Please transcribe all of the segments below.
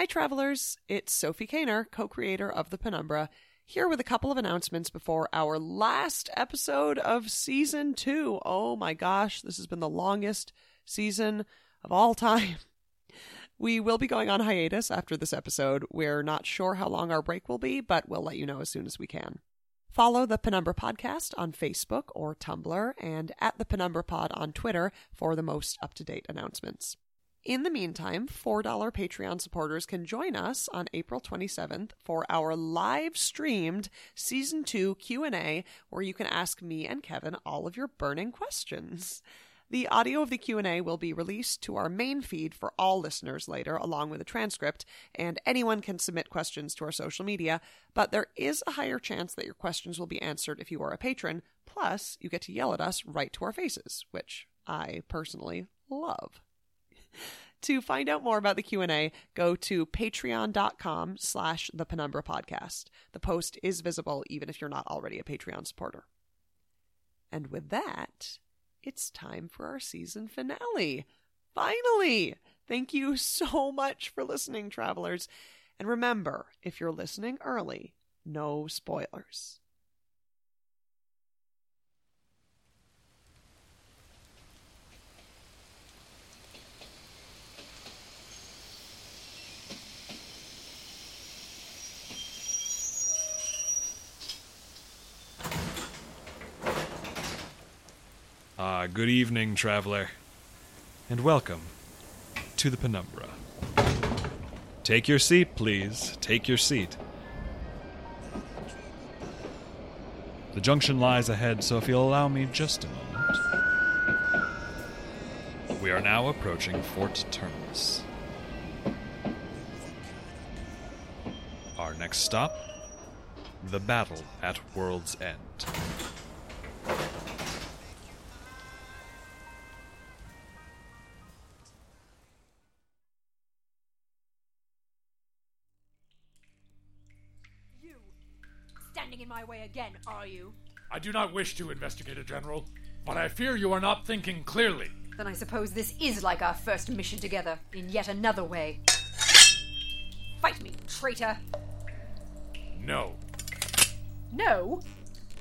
Hi, travelers. It's Sophie Kaner, co creator of The Penumbra, here with a couple of announcements before our last episode of season two. Oh my gosh, this has been the longest season of all time. We will be going on hiatus after this episode. We're not sure how long our break will be, but we'll let you know as soon as we can. Follow the Penumbra Podcast on Facebook or Tumblr and at the Penumbra Pod on Twitter for the most up to date announcements. In the meantime, $4 Patreon supporters can join us on April 27th for our live streamed season 2 Q&A where you can ask me and Kevin all of your burning questions. The audio of the Q&A will be released to our main feed for all listeners later along with a transcript and anyone can submit questions to our social media, but there is a higher chance that your questions will be answered if you are a patron, plus you get to yell at us right to our faces, which I personally love. to find out more about the q&a go to patreon.com slash the penumbra podcast. The post is visible even if you're not already a patreon supporter. And with that it's time for our season finale. Finally! Thank you so much for listening travelers. And remember if you're listening early no spoilers Ah, good evening, traveler, and welcome to the Penumbra. Take your seat, please. Take your seat. The junction lies ahead, so if you'll allow me just a moment. We are now approaching Fort Terminus. Our next stop the battle at World's End. Standing in my way again, are you? I do not wish to, Investigator General, but I fear you are not thinking clearly. Then I suppose this is like our first mission together, in yet another way. Fight me, traitor! No, No!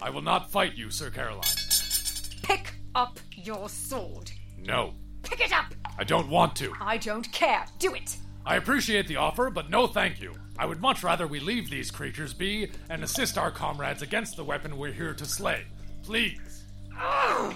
I will not fight you, Sir Caroline. Pick up your sword! No, Pick it up! I don't want to. I don't care! Do it! I appreciate the offer, but no thank you. I would much rather we leave these creatures be and assist our comrades against the weapon we're here to slay. Please. Oh,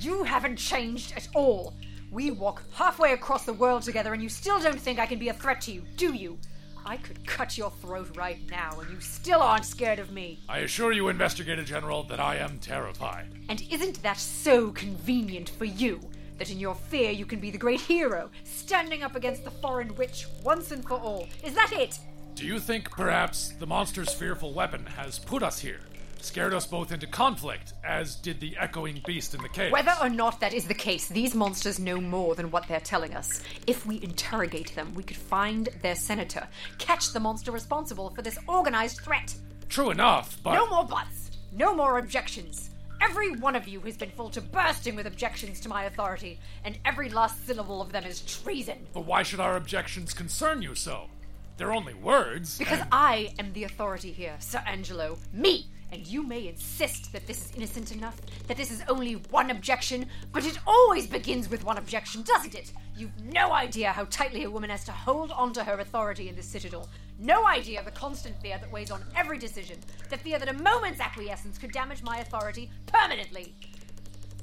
You haven't changed at all. We walk halfway across the world together and you still don't think I can be a threat to you, do you? I could cut your throat right now and you still aren't scared of me. I assure you, Investigator General, that I am terrified. And isn't that so convenient for you? That in your fear you can be the great hero, standing up against the foreign witch once and for all. Is that it? Do you think perhaps the monster's fearful weapon has put us here? Scared us both into conflict, as did the echoing beast in the cave. Whether or not that is the case, these monsters know more than what they're telling us. If we interrogate them, we could find their senator, catch the monster responsible for this organized threat. True enough, but. No more buts! No more objections! Every one of you has been full to bursting with objections to my authority, and every last syllable of them is treason. But why should our objections concern you so? They're only words. Because and- I am the authority here, Sir Angelo. Me! And you may insist that this is innocent enough, that this is only one objection, but it always begins with one objection, doesn't it? You've no idea how tightly a woman has to hold onto her authority in this citadel. No idea of the constant fear that weighs on every decision. The fear that a moment's acquiescence could damage my authority permanently.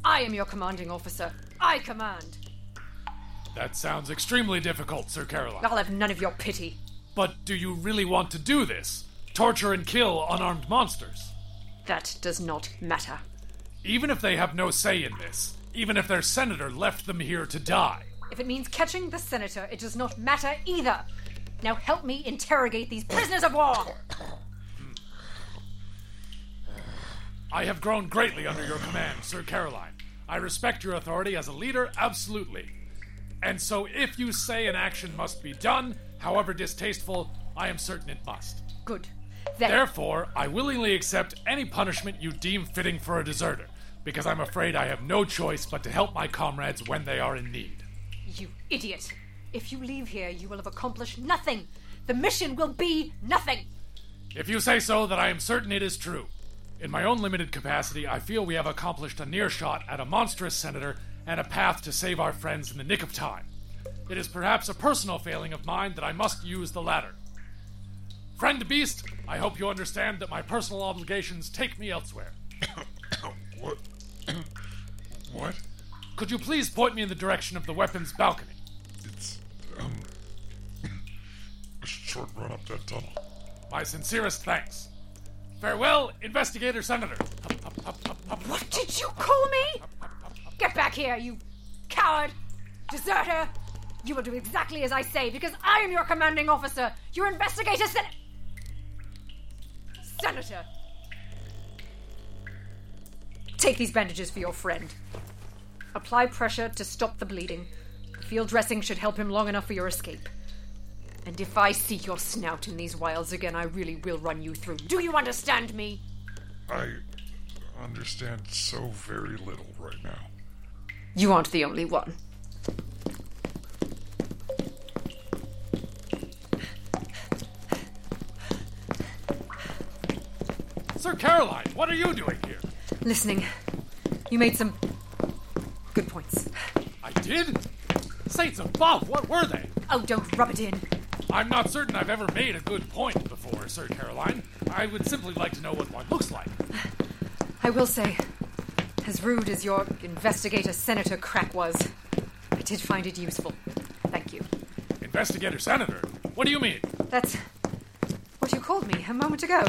I am your commanding officer. I command. That sounds extremely difficult, Sir Caroline. I'll have none of your pity. But do you really want to do this? Torture and kill unarmed monsters? That does not matter. Even if they have no say in this, even if their senator left them here to die. If it means catching the senator, it does not matter either. Now help me interrogate these prisoners of war. I have grown greatly under your command, Sir Caroline. I respect your authority as a leader, absolutely. And so if you say an action must be done, however distasteful, I am certain it must. Good. Then Therefore, I willingly accept any punishment you deem fitting for a deserter, because I'm afraid I have no choice but to help my comrades when they are in need. you idiot. If you leave here, you will have accomplished nothing. the mission will be nothing. If you say so, then I am certain it is true. In my own limited capacity, I feel we have accomplished a near shot at a monstrous senator and a path to save our friends in the nick of time. It is perhaps a personal failing of mine that I must use the latter. Friend Beast, I hope you understand that my personal obligations take me elsewhere. What? what? Could you please point me in the direction of the weapons balcony? It's, um, a short run up that tunnel. My sincerest thanks. Farewell, Investigator Senator. What did you call me? Get back here, you coward! Deserter! You will do exactly as I say because I am your commanding officer, your investigator sen- Senator! Take these bandages for your friend. Apply pressure to stop the bleeding. Field dressing should help him long enough for your escape. And if I see your snout in these wilds again, I really will run you through. Do you understand me? I understand so very little right now. You aren't the only one. Sir Caroline, what are you doing here? Listening. You made some good points. I did? Saints above, what were they? Oh, don't rub it in. I'm not certain I've ever made a good point before, Sir Caroline. I would simply like to know what one looks like. I will say, as rude as your investigator senator crack was, I did find it useful. Thank you. Investigator Senator? What do you mean? That's what you called me a moment ago.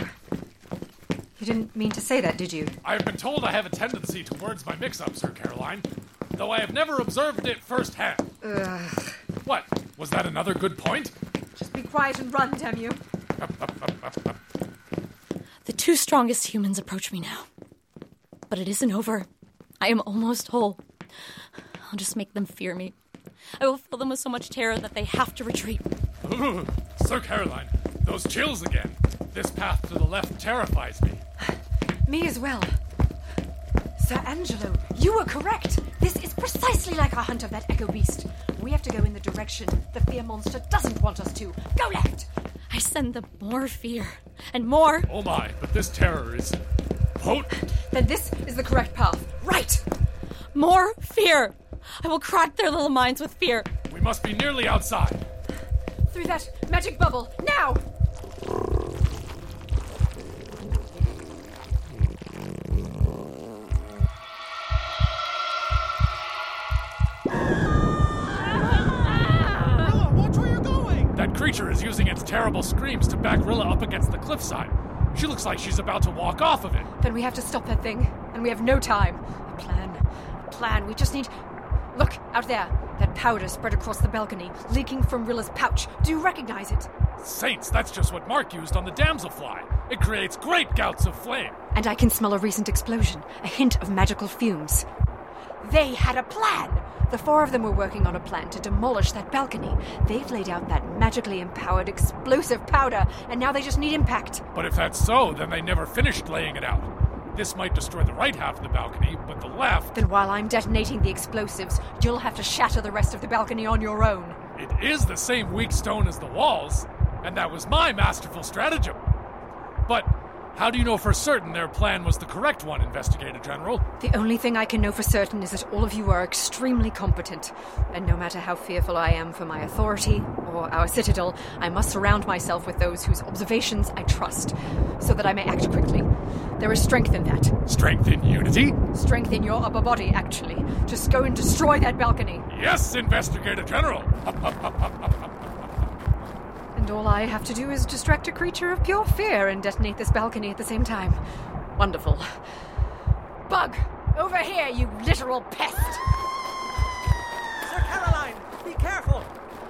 You didn't mean to say that, did you? I have been told I have a tendency towards my mix up, Sir Caroline, though I have never observed it firsthand. Ugh. What? Was that another good point? Just be quiet and run, damn you. The two strongest humans approach me now. But it isn't over. I am almost whole. I'll just make them fear me. I will fill them with so much terror that they have to retreat. Ooh, Sir Caroline, those chills again. This path to the left terrifies me. Me as well. Sir Angelo, you were correct. This is precisely like our hunt of that echo beast. We have to go in the direction the fear monster doesn't want us to. Go left! I send them more fear and more. Oh my, but this terror is potent. Then this is the correct path. Right! More fear! I will crack their little minds with fear. We must be nearly outside. Through that magic bubble. Now! That creature is using its terrible screams to back Rilla up against the cliffside. She looks like she's about to walk off of it. Then we have to stop that thing. And we have no time. A plan. A plan. We just need. Look, out there. That powder spread across the balcony, leaking from Rilla's pouch. Do you recognize it? Saints, that's just what Mark used on the damselfly. It creates great gouts of flame. And I can smell a recent explosion, a hint of magical fumes. They had a plan! The four of them were working on a plan to demolish that balcony. They've laid out that magically empowered explosive powder, and now they just need impact. But if that's so, then they never finished laying it out. This might destroy the right half of the balcony, but the left, Then while I'm detonating the explosives, you'll have to shatter the rest of the balcony on your own. it is the same weak stone as the walls, and that was my masterful stratagem. But how do you know for certain their plan was the correct one, Investigator General? The only thing I can know for certain is that all of you are extremely competent. And no matter how fearful I am for my authority or our citadel, I must surround myself with those whose observations I trust, so that I may act quickly. There is strength in that. Strength in unity? Strength in your upper body, actually. Just go and destroy that balcony. Yes, Investigator General. And all I have to do is distract a creature of pure fear and detonate this balcony at the same time. Wonderful. Bug! Over here, you literal pest! Sir Caroline, be careful!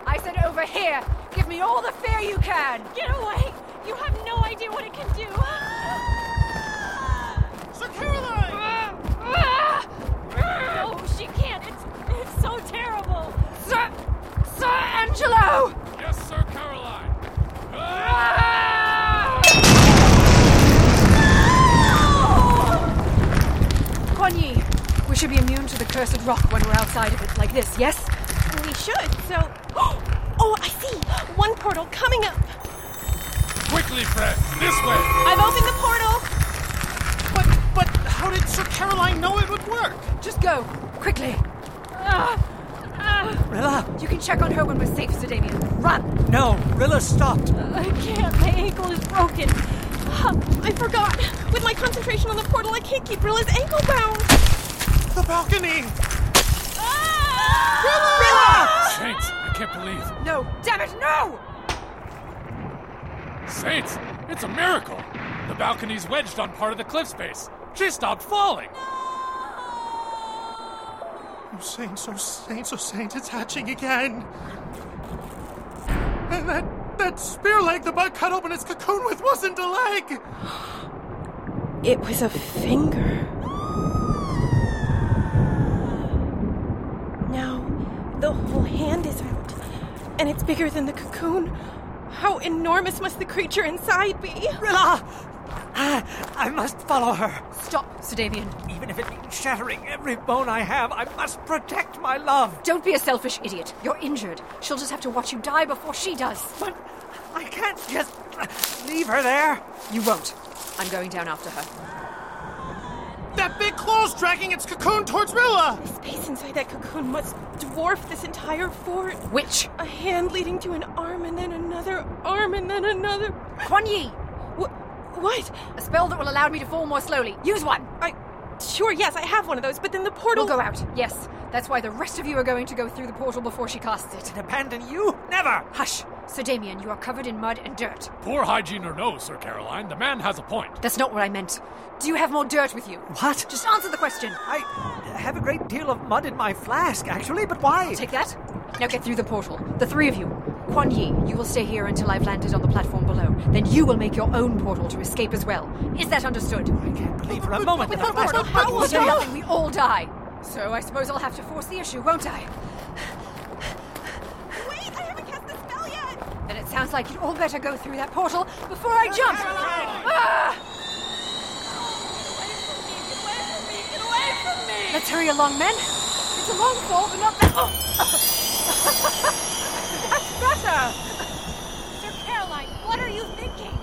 I said over here! Give me all the fear you can! Get away! You have no idea what it can do. Sir Caroline! No, she can't. It's it's so terrible. Sir. Sir Angelo! Should be immune to the cursed rock when we're outside of it, like this, yes? We should. So, oh, I see one portal coming up. Quickly, Fred! This way! I've opened the portal! But, but how did Sir Caroline know it would work? Just go, quickly. Ah, ah. Rilla, You can check on her when we're safe, Sir Damien. Run! no, Rilla stopped. I can't. My ankle is broken. Ah, I forgot. With my concentration on the portal, I can't keep Rilla's ankle bound. The balcony. Ah! Rilla! Saints, I can't believe. No, damn it, no! Saints, it's a miracle! The balcony's wedged on part of the cliff space. She stopped falling! Oh, Saints, oh, Saints, oh, Saints, it's hatching again. And that, that spear leg the bug cut open its cocoon with wasn't a leg. It was a finger. Now, the whole hand is out, and it's bigger than the cocoon. How enormous must the creature inside be? Rilla! I, I must follow her. Stop, Sir Damien. Even if it means shattering every bone I have, I must protect my love. Don't be a selfish idiot. You're injured. She'll just have to watch you die before she does. But I can't just leave her there. You won't. I'm going down after her. That big claw's dragging its cocoon towards Rilla. The space inside that cocoon must dwarf this entire fort. Which? A hand leading to an arm, and then another arm, and then another. Kuan Yi! Wh- what? A spell that will allow me to fall more slowly. Use one! I. Sure, yes, I have one of those, but then the portal. We'll go out. Yes. That's why the rest of you are going to go through the portal before she casts it. And Abandon you? Never. Hush. Sir Damien, you are covered in mud and dirt. Poor hygiene or no, Sir Caroline, the man has a point. That's not what I meant. Do you have more dirt with you? What? Just answer the question. I have a great deal of mud in my flask, actually, but why? Take that. Now get through the portal. The three of you. Kuan Yi, you will stay here until I've landed on the platform below. Then you will make your own portal to escape as well. Is that understood? I can't believe for a moment With that the a flask portal of mud power will do save- nothing, we all die. So I suppose I'll have to force the issue, won't I? Wait, I haven't cast the spell yet! Then it sounds like you'd all better go through that portal before I jump. Ah! Let's hurry along, men. It's a long fall, but not that. Oh. That's better. Sir Caroline, what are you thinking?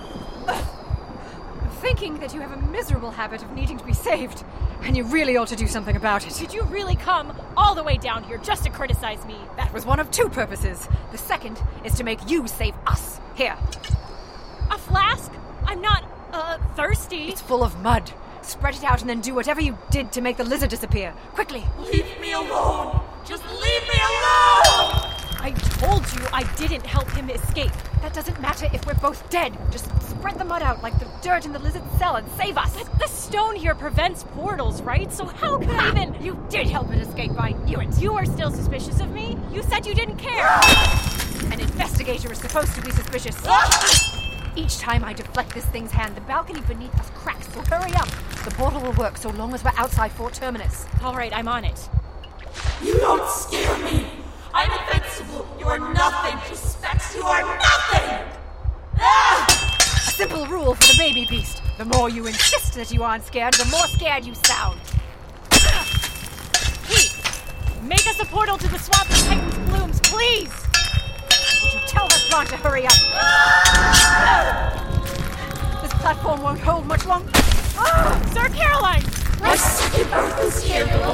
I'm thinking that you have a miserable habit of needing to be saved, and you really ought to do something about it. Did you really come all the way down here just to criticize me? That was one of two purposes. The second is to make you save us. Here, A flask? I'm not, uh, thirsty. it's full of mud. Spread it out and then do whatever you did to make the lizard disappear. Quickly. Leave me alone! Just leave me alone! I told you I didn't help him escape. That doesn't matter if we're both dead. Just spread the mud out like the dirt in the lizard's cell and save us. The stone here prevents portals, right? So how could I even. You did help it escape. I knew it. You are still suspicious of me? You said you didn't care. An investigator is supposed to be suspicious. Each time I deflect this thing's hand, the balcony beneath us cracks. So hurry up. The portal will work so long as we're outside Fort Terminus. All right, I'm on it. You don't scare me. I'm invincible. You are nothing to Specs. You are nothing. Ah! A simple rule for the baby beast. The more you insist that you aren't scared, the more scared you sound. Please, make us a portal to the swamp of Titan's blooms, please! Would you tell that plant to hurry up? This platform won't hold much longer. Sir Caroline! My second birth is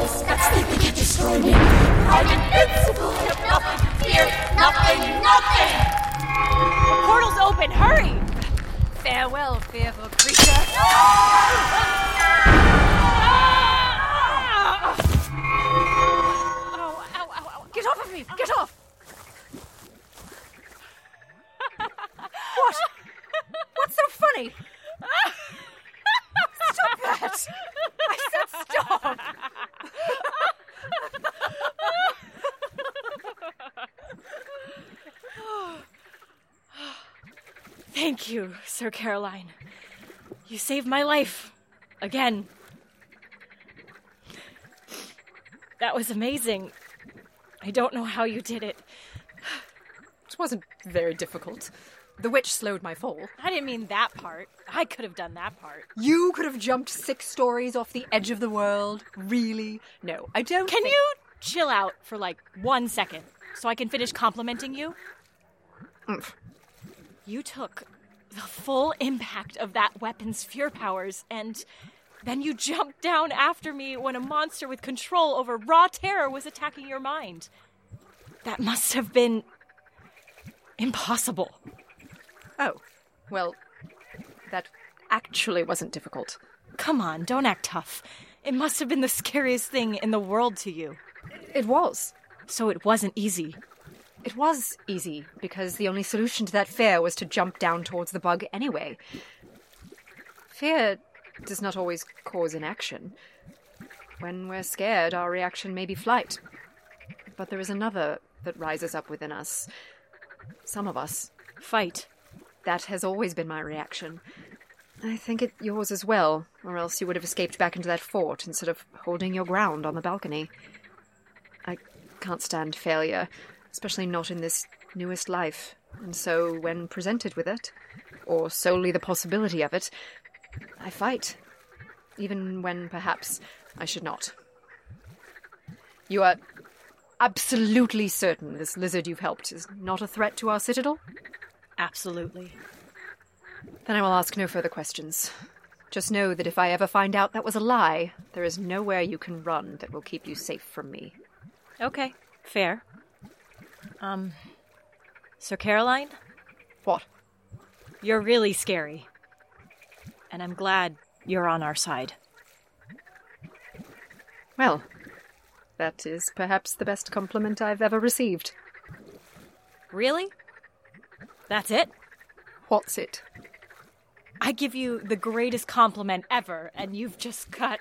Specs think they can destroy me. I'm invincible. I nothing to fear. Nothing. Nothing. The portal's open, hurry! Farewell, fearful creature. Get off of me! Get off! what? What's so funny? Stop that! Thank you, Sir Caroline. You saved my life. Again. That was amazing. I don't know how you did it. It wasn't very difficult. The witch slowed my fall. I didn't mean that part. I could have done that part. You could have jumped six stories off the edge of the world. Really? No, I don't. Can think- you chill out for like one second so I can finish complimenting you? You took the full impact of that weapon's fear powers, and then you jumped down after me when a monster with control over raw terror was attacking your mind. That must have been impossible. Oh, well, that actually wasn't difficult. Come on, don't act tough. It must have been the scariest thing in the world to you. It was. So it wasn't easy. It was easy, because the only solution to that fear was to jump down towards the bug anyway. Fear does not always cause inaction. When we're scared, our reaction may be flight. But there is another that rises up within us. Some of us. Fight. That has always been my reaction. I think it yours as well, or else you would have escaped back into that fort instead of holding your ground on the balcony. I can't stand failure, especially not in this newest life, and so when presented with it, or solely the possibility of it, I fight, even when perhaps I should not. You are absolutely certain this lizard you've helped is not a threat to our citadel? Absolutely. Then I will ask no further questions. Just know that if I ever find out that was a lie, there is nowhere you can run that will keep you safe from me. Okay, fair. Um, Sir Caroline? What? You're really scary. And I'm glad you're on our side. Well, that is perhaps the best compliment I've ever received. Really? That's it? What's it? I give you the greatest compliment ever, and you've just got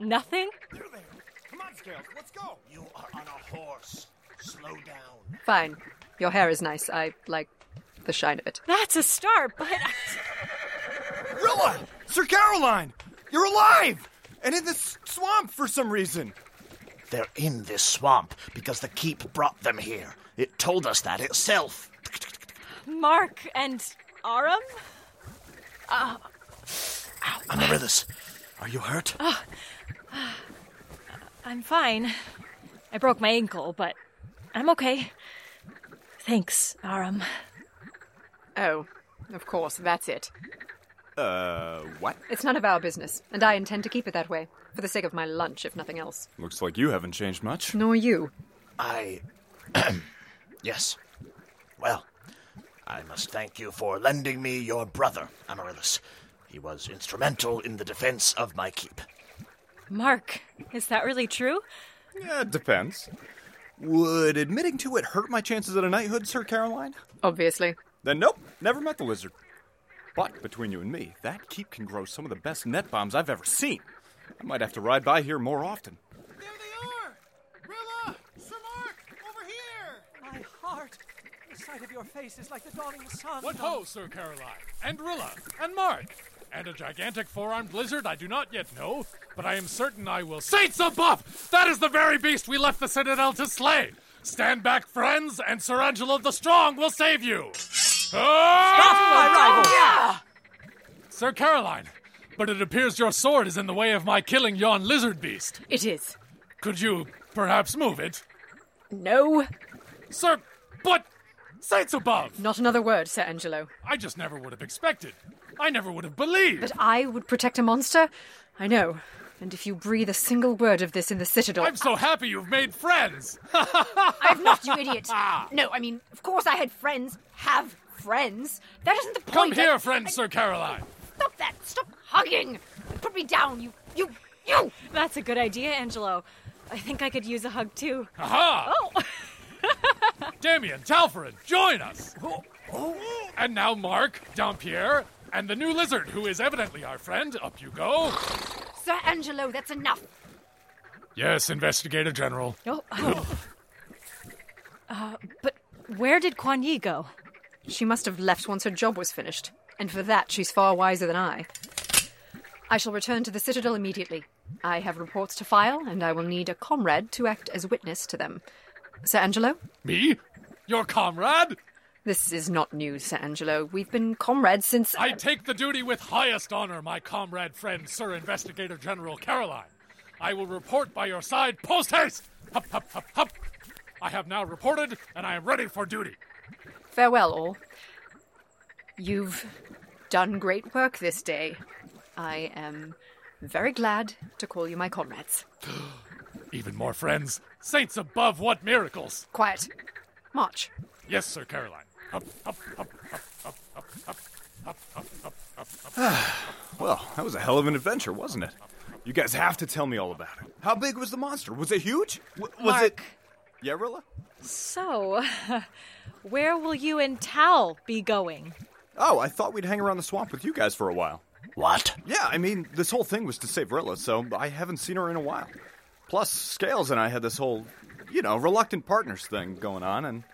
nothing? There, there. Come on, Scales, let's go. You are on a horse. Slow down. Fine. Your hair is nice. I like the shine of it. That's a start, but. Rilla! Sir Caroline! You're alive! And in this swamp for some reason. They're in this swamp because the keep brought them here. It told us that itself. Mark and Aram? Uh, Amaryllis, are you hurt? uh, I'm fine. I broke my ankle, but I'm okay. Thanks, Aram. Oh, of course, that's it. Uh, what? It's none of our business, and I intend to keep it that way, for the sake of my lunch, if nothing else. Looks like you haven't changed much. Nor you. I. yes. Well, I must thank you for lending me your brother, Amaryllis. He was instrumental in the defense of my keep. Mark, is that really true? Yeah, it depends. Would admitting to it hurt my chances at a knighthood, Sir Caroline? Obviously. Then nope, never met the lizard. But between you and me, that keep can grow some of the best net bombs I've ever seen. I might have to ride by here more often. There they are! Rilla! Sir Mark! Over here! My heart! The sight of your face is like the dawning sun. What ho, Sir Caroline, and Rilla, and Mark, and a gigantic four-armed lizard I do not yet know, but I am certain I will. Saints above! That is the very beast we left the Citadel to slay! Stand back, friends, and Sir Angelo the Strong will save you! Stop my ah! rival! Yeah! Sir Caroline, but it appears your sword is in the way of my killing yon lizard beast. It is. Could you perhaps move it? No. Sir, but saints above! Not another word, Sir Angelo. I just never would have expected. I never would have believed. But I would protect a monster? I know. And if you breathe a single word of this in the Citadel. I'm so happy you've made friends! I've not, you idiot! No, I mean, of course I had friends. Have friends. That isn't the point. Come here, I- friend Sir Caroline. Stop that! Stop hugging! Put me down, you. You. You! That's a good idea, Angelo. I think I could use a hug too. Aha! Oh! Damien, Talfryn, join us! And now Mark, Dampierre, and the new lizard, who is evidently our friend. Up you go. Sir Angelo, that's enough. Yes, Investigator General. Oh, oh. Uh, but where did Kuan Yi go? She must have left once her job was finished, and for that she's far wiser than I. I shall return to the Citadel immediately. I have reports to file, and I will need a comrade to act as witness to them. Sir Angelo? Me? Your comrade? This is not news, Sir Angelo. We've been comrades since. I take the duty with highest honor, my comrade friend, Sir Investigator General Caroline. I will report by your side post haste! Hup, hup, hup, hup! I have now reported, and I am ready for duty. Farewell, all. You've done great work this day. I am very glad to call you my comrades. Even more friends. Saints above, what miracles! Quiet. March. Yes, Sir Caroline. Up, up, up, up, up, up, up, up, up, up, up, up. Well, that was a hell of an adventure, wasn't it? You guys have to tell me all about it. How big was the monster? Was it huge? W- was Mark. it. Yeah, Rilla? So, where will you and Tal be going? Oh, I thought we'd hang around the swamp with you guys for a while. What? Yeah, I mean, this whole thing was to save Rilla, so I haven't seen her in a while. Plus, Scales and I had this whole, you know, reluctant partners thing going on, and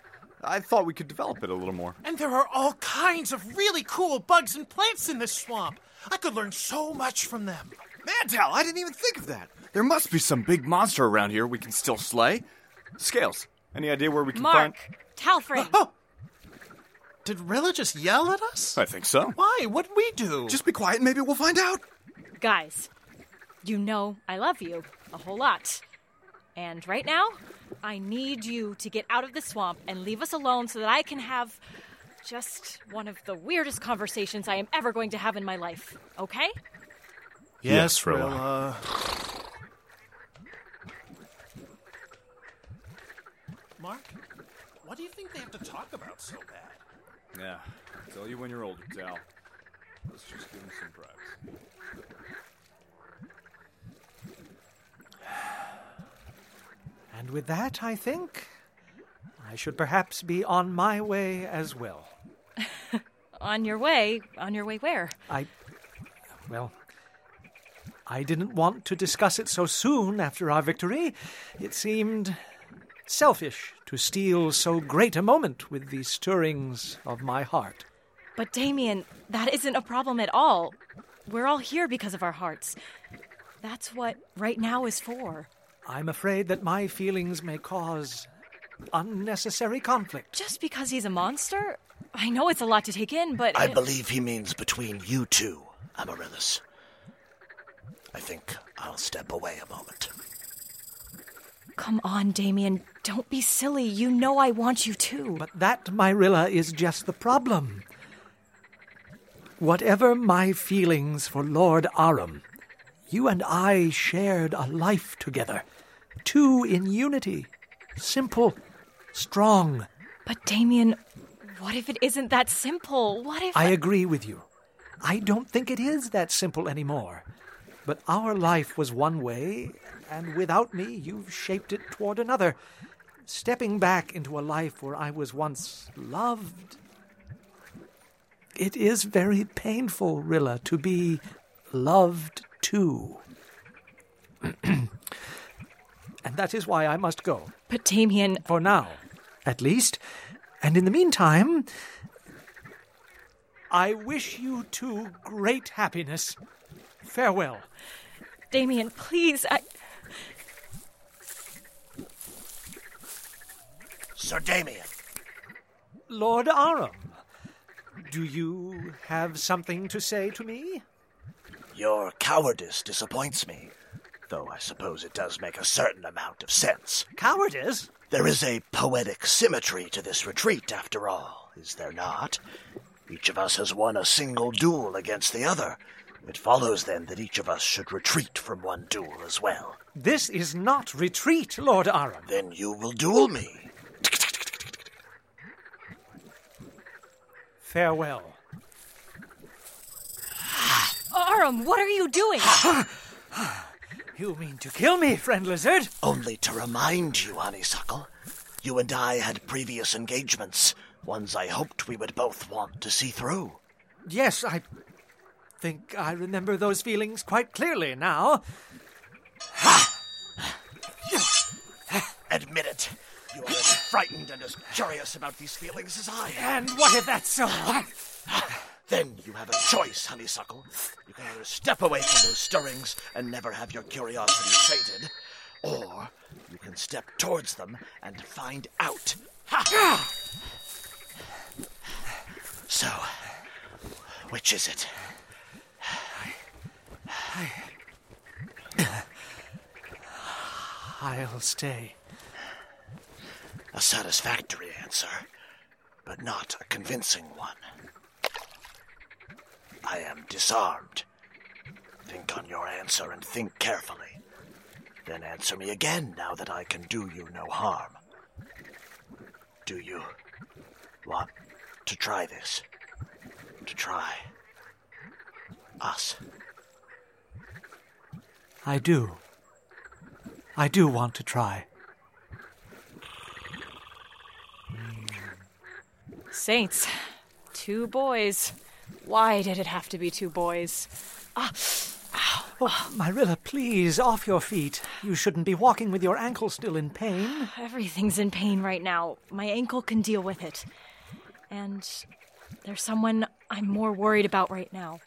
I thought we could develop it a little more. And there are all kinds of really cool bugs and plants in this swamp. I could learn so much from them. Mantal, I didn't even think of that. There must be some big monster around here we can still slay. Scales, any idea where we can find. Mark, Talfrey. Oh! Did Rilla just yell at us? I think so. Why? What'd we do? Just be quiet and maybe we'll find out. Guys, you know I love you a whole lot. And right now, I need you to get out of the swamp and leave us alone so that I can have just one of the weirdest conversations I am ever going to have in my life. Okay? Yes, Rilla. Rilla. Mark, what do you think they have to talk about so bad? Yeah, I'll tell you when you're older, Tal. Let's just give him some privacy. And with that, I think I should perhaps be on my way as well. On your way. On your way where? I. Well, I didn't want to discuss it so soon after our victory. It seemed selfish to steal so great a moment with the stirrings of my heart. But Damien, that isn't a problem at all. We're all here because of our hearts. That's what right now is for. I'm afraid that my feelings may cause unnecessary conflict. Just because he's a monster? I know it's a lot to take in, but. I believe he means between you two, Amaryllis. I think I'll step away a moment. Come on, Damien. Don't be silly. You know I want you to. But that, Myrilla, is just the problem. Whatever my feelings for Lord Aram, you and I shared a life together. Two in unity. Simple, strong. But, Damien, what if it isn't that simple? What if. I agree with you. I don't think it is that simple anymore. But our life was one way, and without me, you've shaped it toward another. Stepping back into a life where I was once loved. It is very painful, Rilla, to be loved too. and that is why I must go. But, Damien. For now, at least. And in the meantime, I wish you two great happiness. Farewell. Damien, please, I. Sir Damien. Lord Aram, do you have something to say to me? Your cowardice disappoints me, though I suppose it does make a certain amount of sense. Cowardice? There is a poetic symmetry to this retreat, after all, is there not? Each of us has won a single duel against the other. It follows then that each of us should retreat from one duel as well. This is not retreat, Lord Aram. Then you will duel me. Farewell. Aram, what are you doing? You mean to kill me, friend lizard? Only to remind you, Honeysuckle. You and I had previous engagements, ones I hoped we would both want to see through. Yes, I think I remember those feelings quite clearly now. Admit it. You are as frightened and as curious about these feelings as I am. And what if that's so? Then you have a choice, Honeysuckle. You can either step away from those stirrings and never have your curiosity sated, or you can step towards them and find out. Ha! So, which is it? I'll stay. A satisfactory answer, but not a convincing one. I am disarmed. Think on your answer and think carefully. Then answer me again now that I can do you no harm. Do you want to try this? To try us? I do. I do want to try. Saints, two boys. Why did it have to be two boys? Ah, Oh, Marilla, please, off your feet. You shouldn't be walking with your ankle still in pain. everything's in pain right now. My ankle can deal with it. And there's someone I'm more worried about right now.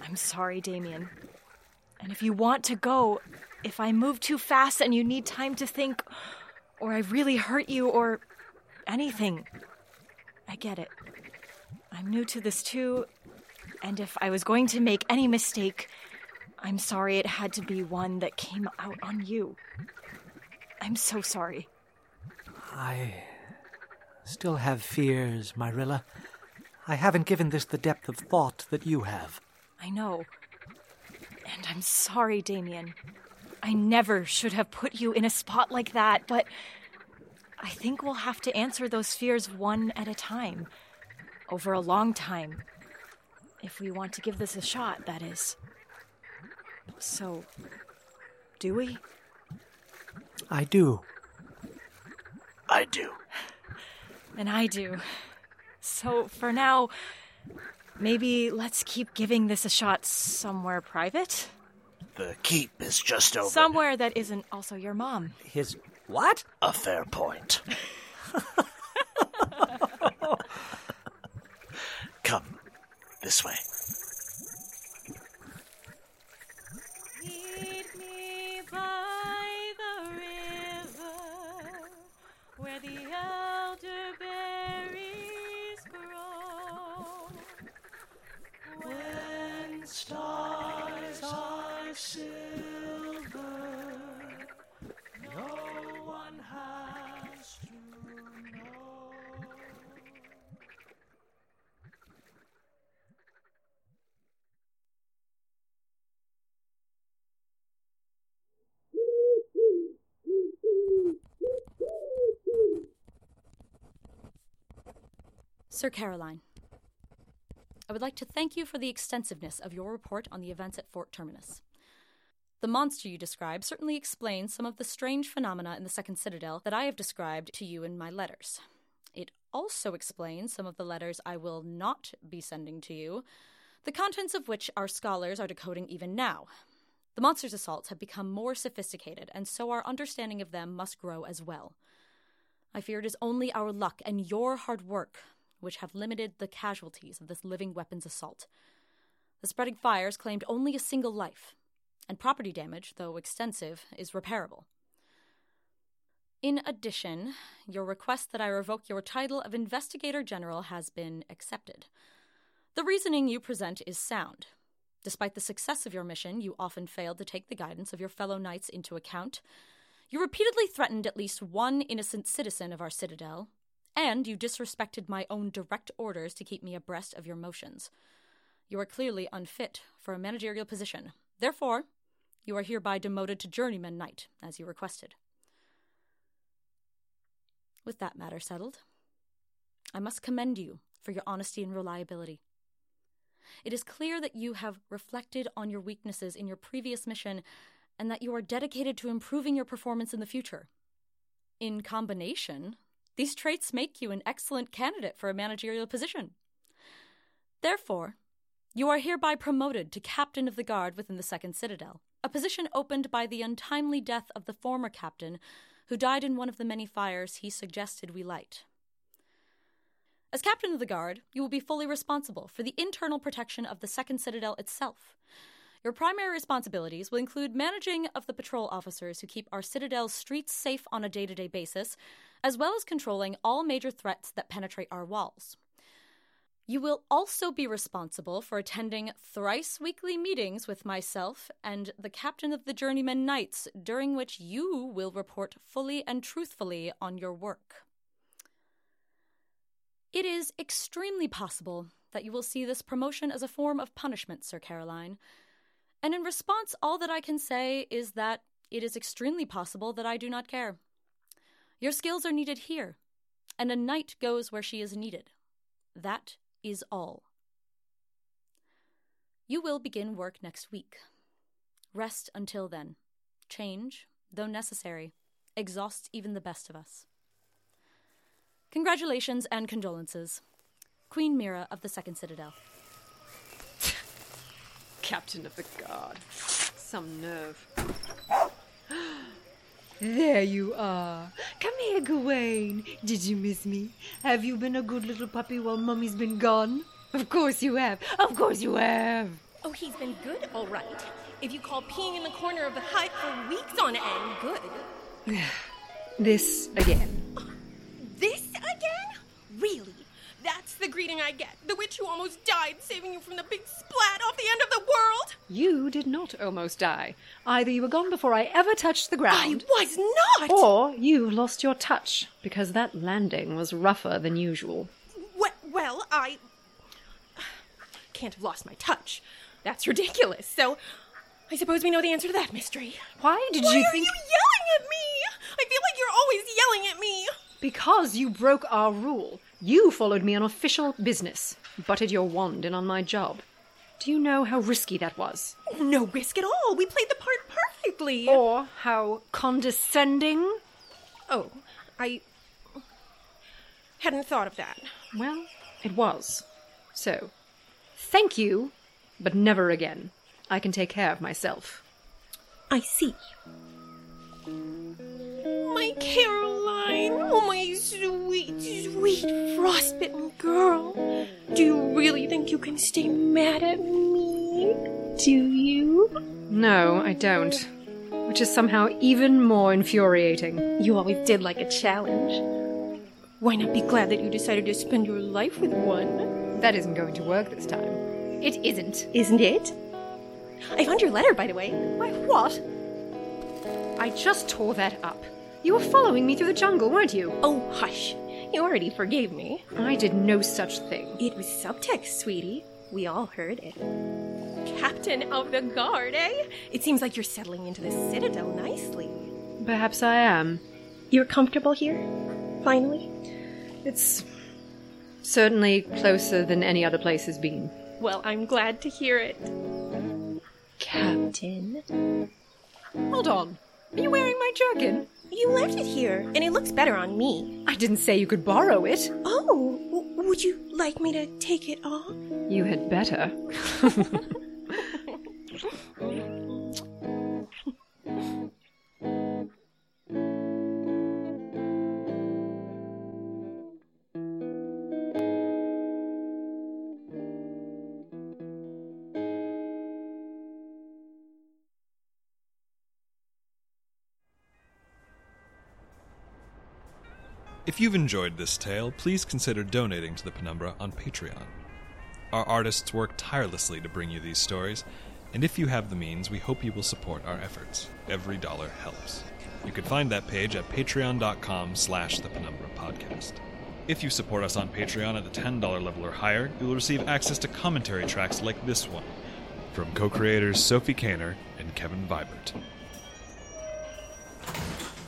I'm sorry, Damien. And if you want to go, if I move too fast and you need time to think, or I really hurt you, or anything, I get it. I'm new to this too, and if I was going to make any mistake, I'm sorry it had to be one that came out on you. I'm so sorry. I still have fears, Myrilla. I haven't given this the depth of thought that you have. I know. And I'm sorry, Damien. I never should have put you in a spot like that, but I think we'll have to answer those fears one at a time. Over a long time. If we want to give this a shot, that is. So, do we? I do. I do. And I do. So, for now, maybe let's keep giving this a shot somewhere private? The keep is just over. Somewhere that isn't also your mom. His what? A fair point. Come this way. Lead me by the river where the elderberries grow. When stars are no one has to know. Sir Caroline, I would like to thank you for the extensiveness of your report on the events at Fort Terminus. The monster you describe certainly explains some of the strange phenomena in the Second Citadel that I have described to you in my letters. It also explains some of the letters I will not be sending to you, the contents of which our scholars are decoding even now. The monster's assaults have become more sophisticated, and so our understanding of them must grow as well. I fear it is only our luck and your hard work which have limited the casualties of this living weapons assault. The spreading fires claimed only a single life, and property damage, though extensive, is repairable. In addition, your request that I revoke your title of Investigator General has been accepted. The reasoning you present is sound. Despite the success of your mission, you often failed to take the guidance of your fellow knights into account. You repeatedly threatened at least one innocent citizen of our citadel, and you disrespected my own direct orders to keep me abreast of your motions. You are clearly unfit for a managerial position. Therefore, you are hereby demoted to journeyman knight, as you requested. With that matter settled, I must commend you for your honesty and reliability. It is clear that you have reflected on your weaknesses in your previous mission and that you are dedicated to improving your performance in the future. In combination, these traits make you an excellent candidate for a managerial position. Therefore, you are hereby promoted to Captain of the Guard within the Second Citadel, a position opened by the untimely death of the former captain, who died in one of the many fires he suggested we light. As Captain of the Guard, you will be fully responsible for the internal protection of the Second Citadel itself. Your primary responsibilities will include managing of the patrol officers who keep our Citadel's streets safe on a day to day basis, as well as controlling all major threats that penetrate our walls. You will also be responsible for attending thrice weekly meetings with myself and the captain of the Journeyman Knights, during which you will report fully and truthfully on your work. It is extremely possible that you will see this promotion as a form of punishment, Sir Caroline. And in response, all that I can say is that it is extremely possible that I do not care. Your skills are needed here, and a knight goes where she is needed. That is all. You will begin work next week. Rest until then. Change, though necessary, exhausts even the best of us. Congratulations and condolences. Queen Mira of the Second Citadel. Captain of the Guard. Some nerve. There you are. Come here, Gawain. Did you miss me? Have you been a good little puppy while Mummy's been gone? Of course you have. Of course you have. Oh, he's been good, all right. If you call peeing in the corner of the hut for weeks on end good. This again. This again? Really? The greeting I get. The witch who almost died saving you from the big splat off the end of the world? You did not almost die. Either you were gone before I ever touched the ground. I was not! Or you lost your touch, because that landing was rougher than usual. We- well, I. Can't have lost my touch. That's ridiculous. So, I suppose we know the answer to that mystery. Why did Why you are you yelling at me? I feel like you're always yelling at me. Because you broke our rule. You followed me on official business, butted your wand in on my job. Do you know how risky that was? No risk at all. We played the part perfectly. Or how condescending? Oh, I hadn't thought of that. Well, it was. So, thank you, but never again. I can take care of myself. I see. My Caroline, oh sweet, sweet frostbitten girl. Do you really think you can stay mad at me? Do you? No, I don't. Which is somehow even more infuriating. You always did like a challenge. Why not be glad that you decided to spend your life with one? That isn't going to work this time. It isn't. Isn't it? I found your letter, by the way. Why, what? I just tore that up. You were following me through the jungle, weren't you? Oh, hush. You already forgave me. I did no such thing. It was subtext, sweetie. We all heard it. Captain of the guard, eh? It seems like you're settling into the citadel nicely. Perhaps I am. You're comfortable here? Finally? It's certainly closer than any other place has been. Well, I'm glad to hear it. Captain. Hold on. Are you wearing my jerkin? You left it here, and it looks better on me. I didn't say you could borrow it. Oh, w- would you like me to take it off? You had better. If you've enjoyed this tale, please consider donating to the Penumbra on Patreon. Our artists work tirelessly to bring you these stories, and if you have the means, we hope you will support our efforts. Every dollar helps. You can find that page at patreon.com slash the Penumbra Podcast. If you support us on Patreon at the $10 level or higher, you will receive access to commentary tracks like this one from co-creators Sophie Kaner and Kevin Vibert.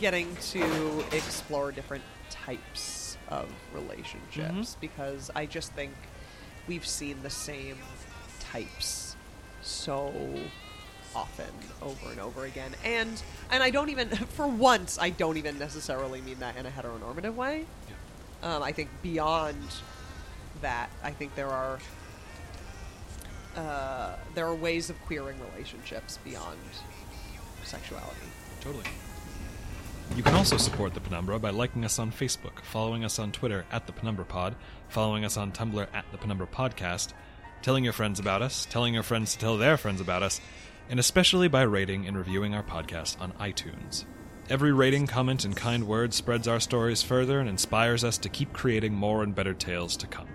Getting to explore different types of relationships because I just think we've seen the same types so often over and over again. And and I don't even for once I don't even necessarily mean that in a heteronormative way. Um, I think beyond that I think there are uh, there are ways of queering relationships beyond sexuality. Totally. You can also support the Penumbra by liking us on Facebook, following us on Twitter at the Penumbra Pod, following us on Tumblr at the Penumbra Podcast, telling your friends about us, telling your friends to tell their friends about us, and especially by rating and reviewing our podcast on iTunes. Every rating, comment, and kind word spreads our stories further and inspires us to keep creating more and better tales to come.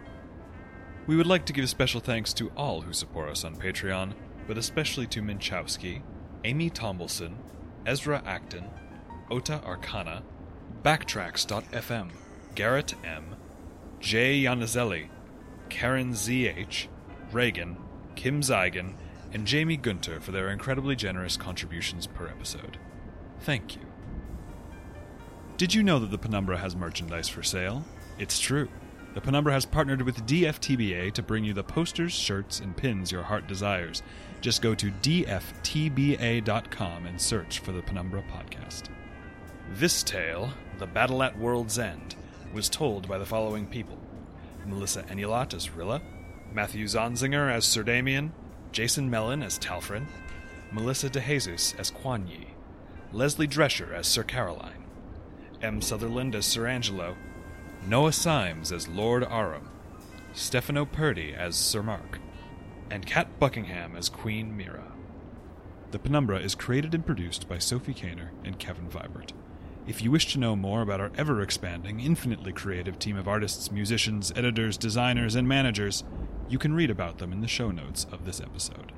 We would like to give special thanks to all who support us on Patreon, but especially to Minchowski, Amy Tombleson, Ezra Acton, Ota Arcana, Backtracks.fm, Garrett M., Jay Yanazelli, Karen ZH, Reagan, Kim Zeigen, and Jamie Gunter for their incredibly generous contributions per episode. Thank you. Did you know that the Penumbra has merchandise for sale? It's true. The Penumbra has partnered with DFTBA to bring you the posters, shirts, and pins your heart desires. Just go to dftba.com and search for the Penumbra podcast. This tale, The Battle at World's End, was told by the following people Melissa Enulot as Rilla, Matthew Zonzinger as Sir Damien, Jason Mellon as Talfryn, Melissa DeJesus as Quan Yi, Leslie Drescher as Sir Caroline, M. Sutherland as Sir Angelo, Noah Simes as Lord Aram, Stefano Purdy as Sir Mark, and Kat Buckingham as Queen Mira. The Penumbra is created and produced by Sophie Kaner and Kevin Vibert. If you wish to know more about our ever expanding, infinitely creative team of artists, musicians, editors, designers, and managers, you can read about them in the show notes of this episode.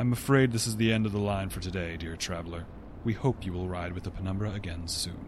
I'm afraid this is the end of the line for today, dear traveler. We hope you will ride with the Penumbra again soon.